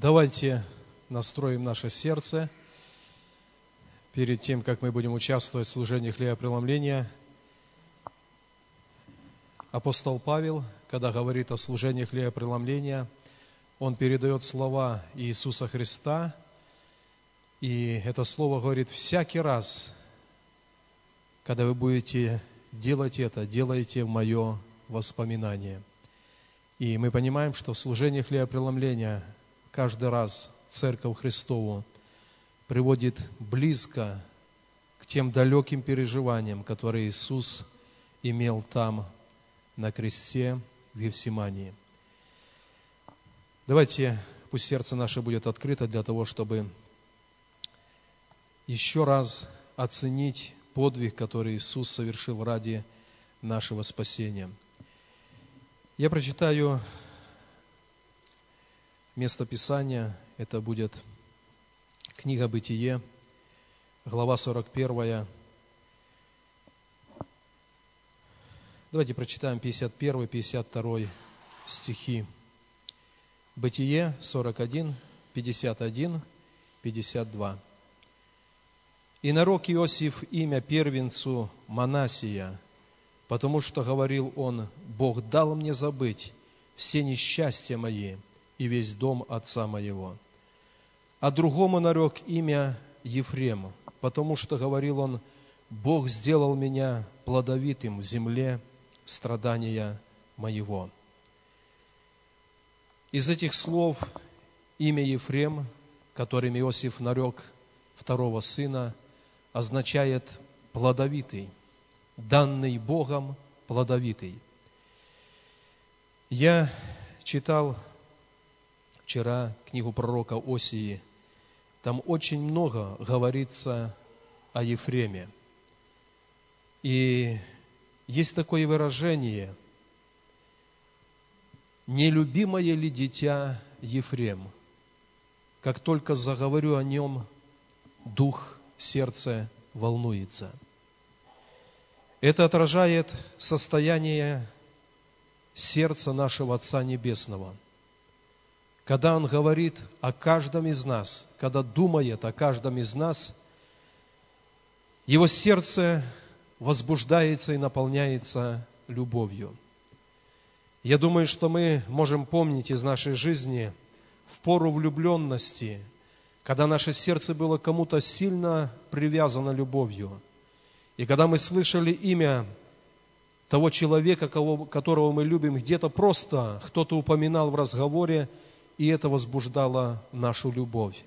Давайте настроим наше сердце перед тем, как мы будем участвовать в служении хлебопреломления. Апостол Павел, когда говорит о служении хлебопреломления, он передает слова Иисуса Христа, и это слово говорит всякий раз, когда вы будете делать это, делайте мое воспоминание. И мы понимаем, что в служении хлебопреломления каждый раз Церковь Христову приводит близко к тем далеким переживаниям, которые Иисус имел там, на кресте в Евсимании. Давайте, пусть сердце наше будет открыто для того, чтобы еще раз оценить подвиг, который Иисус совершил ради нашего спасения. Я прочитаю Место Писания – это будет книга «Бытие», глава 41. Давайте прочитаем 51, 52 стихи. Бытие 41, 51, 52. «И нарок Иосиф имя первенцу Манасия, потому что, говорил он, Бог дал мне забыть все несчастья мои, и весь дом отца моего. А другому нарек имя Ефрем, потому что, говорил он, Бог сделал меня плодовитым в земле страдания моего. Из этих слов имя Ефрем, которым Иосиф нарек второго сына, означает плодовитый, данный Богом плодовитый. Я читал вчера книгу пророка Осии, там очень много говорится о Ефреме. И есть такое выражение «Нелюбимое ли дитя Ефрем?» Как только заговорю о нем, дух, сердце волнуется. Это отражает состояние сердца нашего Отца Небесного – когда Он говорит о каждом из нас, когда думает о каждом из нас, Его сердце возбуждается и наполняется любовью. Я думаю, что мы можем помнить из нашей жизни в пору влюбленности, когда наше сердце было кому-то сильно привязано любовью, и когда мы слышали имя того человека, которого мы любим, где-то просто кто-то упоминал в разговоре, и это возбуждало нашу любовь.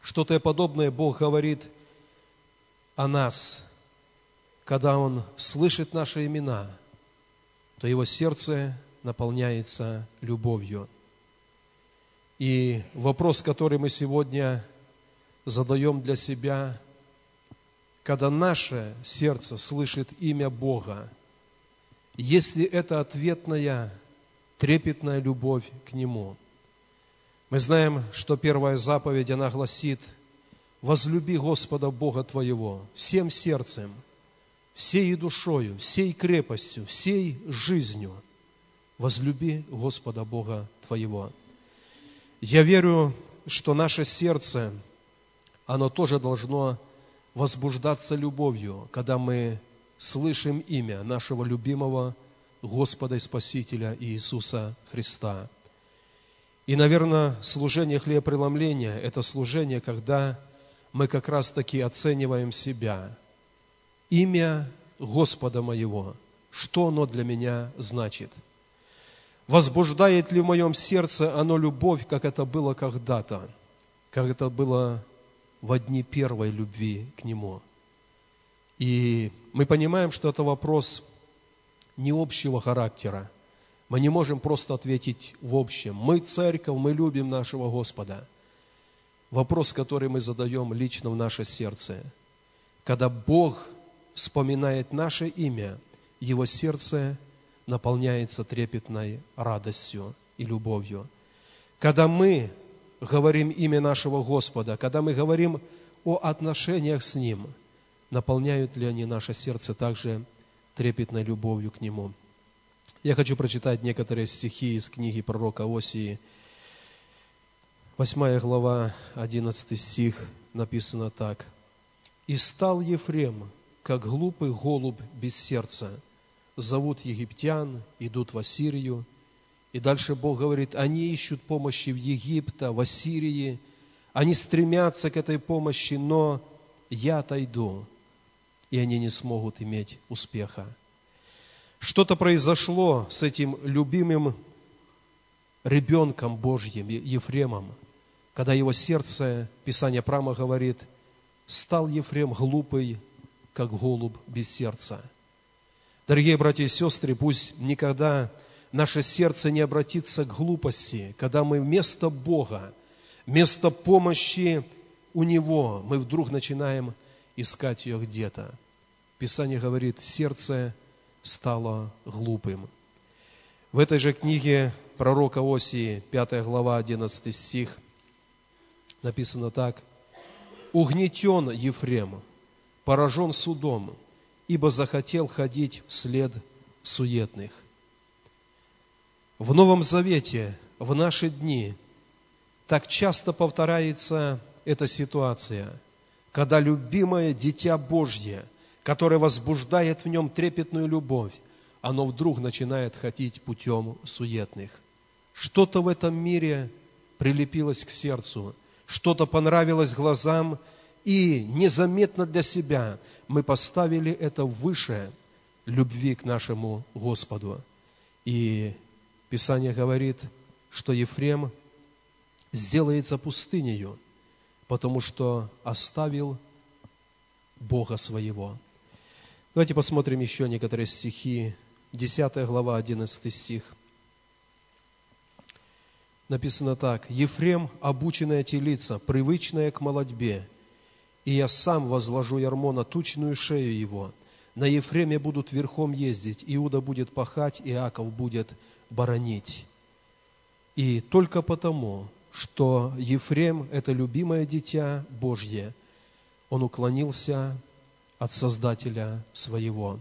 Что-то подобное Бог говорит о нас, когда Он слышит наши имена, то Его сердце наполняется любовью. И вопрос, который мы сегодня задаем для себя, когда наше сердце слышит имя Бога, если это ответная, трепетная любовь к Нему – мы знаем, что первая заповедь, она гласит, возлюби Господа Бога твоего всем сердцем, всей душою, всей крепостью, всей жизнью. Возлюби Господа Бога твоего. Я верю, что наше сердце, оно тоже должно возбуждаться любовью, когда мы слышим имя нашего любимого Господа и Спасителя Иисуса Христа – и, наверное, служение хлебопреломления – это служение, когда мы как раз-таки оцениваем себя. Имя Господа моего, что оно для меня значит? Возбуждает ли в моем сердце оно любовь, как это было когда-то, как это было в дни первой любви к Нему? И мы понимаем, что это вопрос не общего характера – мы не можем просто ответить в общем. Мы церковь, мы любим нашего Господа. Вопрос, который мы задаем лично в наше сердце. Когда Бог вспоминает наше имя, Его сердце наполняется трепетной радостью и любовью. Когда мы говорим имя нашего Господа, когда мы говорим о отношениях с Ним, наполняют ли они наше сердце также трепетной любовью к Нему? Я хочу прочитать некоторые стихи из книги пророка Осии. Восьмая глава, одиннадцатый стих, написано так. «И стал Ефрем, как глупый голубь без сердца. Зовут египтян, идут в Ассирию». И дальше Бог говорит, они ищут помощи в Египта, в Ассирии, они стремятся к этой помощи, но я отойду, и они не смогут иметь успеха. Что-то произошло с этим любимым ребенком Божьим, Ефремом, когда его сердце, Писание прямо говорит, стал Ефрем глупый, как голубь без сердца. Дорогие братья и сестры, пусть никогда наше сердце не обратится к глупости, когда мы вместо Бога, вместо помощи у Него, мы вдруг начинаем искать ее где-то. Писание говорит, сердце стало глупым. В этой же книге пророка Осии, 5 глава, 11 стих, написано так. «Угнетен Ефрем, поражен судом, ибо захотел ходить вслед суетных». В Новом Завете, в наши дни, так часто повторяется эта ситуация, когда любимое Дитя Божье, которое возбуждает в нем трепетную любовь, оно вдруг начинает ходить путем суетных. Что-то в этом мире прилепилось к сердцу, что-то понравилось глазам, и незаметно для себя мы поставили это выше любви к нашему Господу. И Писание говорит, что Ефрем сделается пустынею, потому что оставил Бога своего. Давайте посмотрим еще некоторые стихи 10 глава, 11 стих. Написано так. «Ефрем – обученная телица, привычная к молодьбе, и я сам возложу ярмо на тучную шею его. На Ефреме будут верхом ездить, Иуда будет пахать, Иаков будет боронить». И только потому, что Ефрем – это любимое дитя Божье, он уклонился от Создателя своего.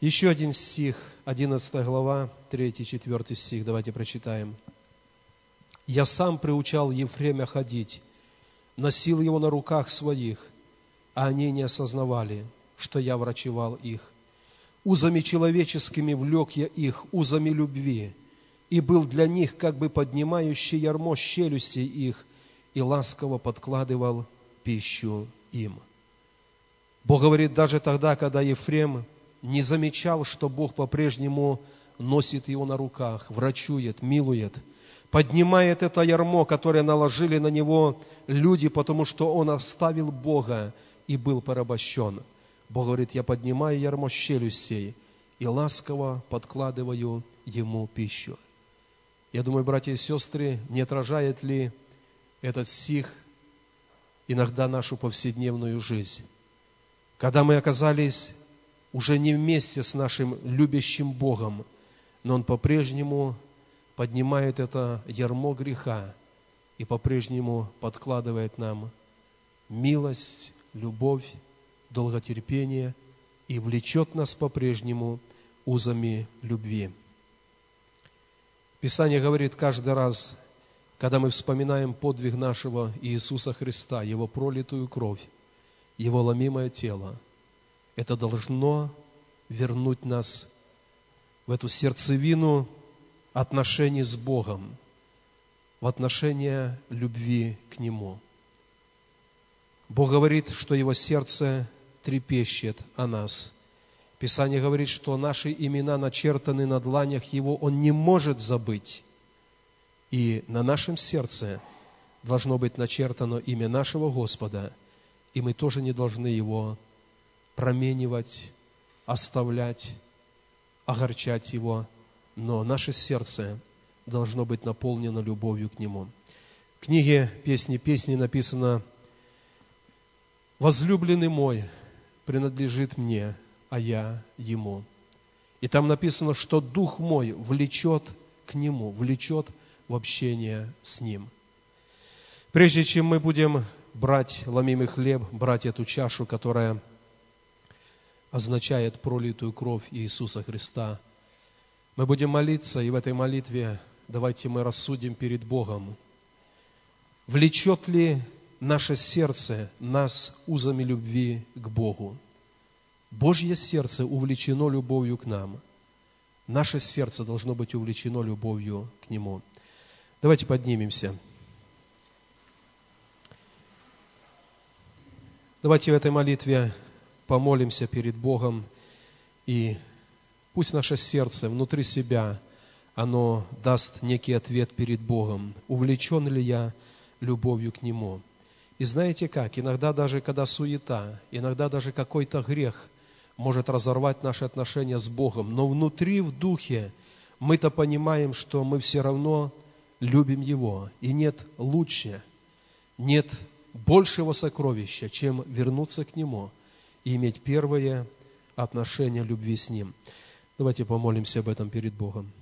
Еще один стих, 11 глава, 3-4 стих, давайте прочитаем. «Я сам приучал Ефремя ходить, носил его на руках своих, а они не осознавали, что я врачевал их. Узами человеческими влек я их, узами любви, и был для них как бы поднимающий ярмо щелюсти их, и ласково подкладывал пищу им». Бог говорит, даже тогда, когда Ефрем не замечал, что Бог по-прежнему носит его на руках, врачует, милует, поднимает это ярмо, которое наложили на него люди, потому что он оставил Бога и был порабощен. Бог говорит, я поднимаю ярмо щелюстей и ласково подкладываю ему пищу. Я думаю, братья и сестры, не отражает ли этот стих иногда нашу повседневную жизнь? Когда мы оказались уже не вместе с нашим любящим Богом, но Он по-прежнему поднимает это ярмо греха и по-прежнему подкладывает нам милость, любовь, долготерпение и влечет нас по-прежнему узами любви. Писание говорит каждый раз, когда мы вспоминаем подвиг нашего Иисуса Христа, Его пролитую кровь, Его ломимое тело – это должно вернуть нас в эту сердцевину отношений с Богом, в отношение любви к Нему. Бог говорит, что Его сердце трепещет о нас. Писание говорит, что наши имена начертаны на дланях Его, Он не может забыть. И на нашем сердце должно быть начертано имя нашего Господа, и мы тоже не должны Его променивать, оставлять, огорчать Его, но наше сердце должно быть наполнено любовью к Нему. В книге «Песни песни» написано «Возлюбленный мой принадлежит мне, а я Ему». И там написано, что Дух мой влечет к Нему, влечет в общение с Ним. Прежде чем мы будем брать ломимый хлеб, брать эту чашу, которая означает пролитую кровь Иисуса Христа. Мы будем молиться, и в этой молитве давайте мы рассудим перед Богом. Влечет ли наше сердце нас узами любви к Богу? Божье сердце увлечено любовью к нам. Наше сердце должно быть увлечено любовью к Нему. Давайте поднимемся. Давайте в этой молитве помолимся перед Богом, и пусть наше сердце внутри себя, оно даст некий ответ перед Богом. Увлечен ли я любовью к Нему? И знаете как? Иногда даже когда суета, иногда даже какой-то грех может разорвать наши отношения с Богом, но внутри, в духе, мы-то понимаем, что мы все равно любим Его, и нет лучше, нет большего сокровища, чем вернуться к Нему и иметь первое отношение любви с Ним. Давайте помолимся об этом перед Богом.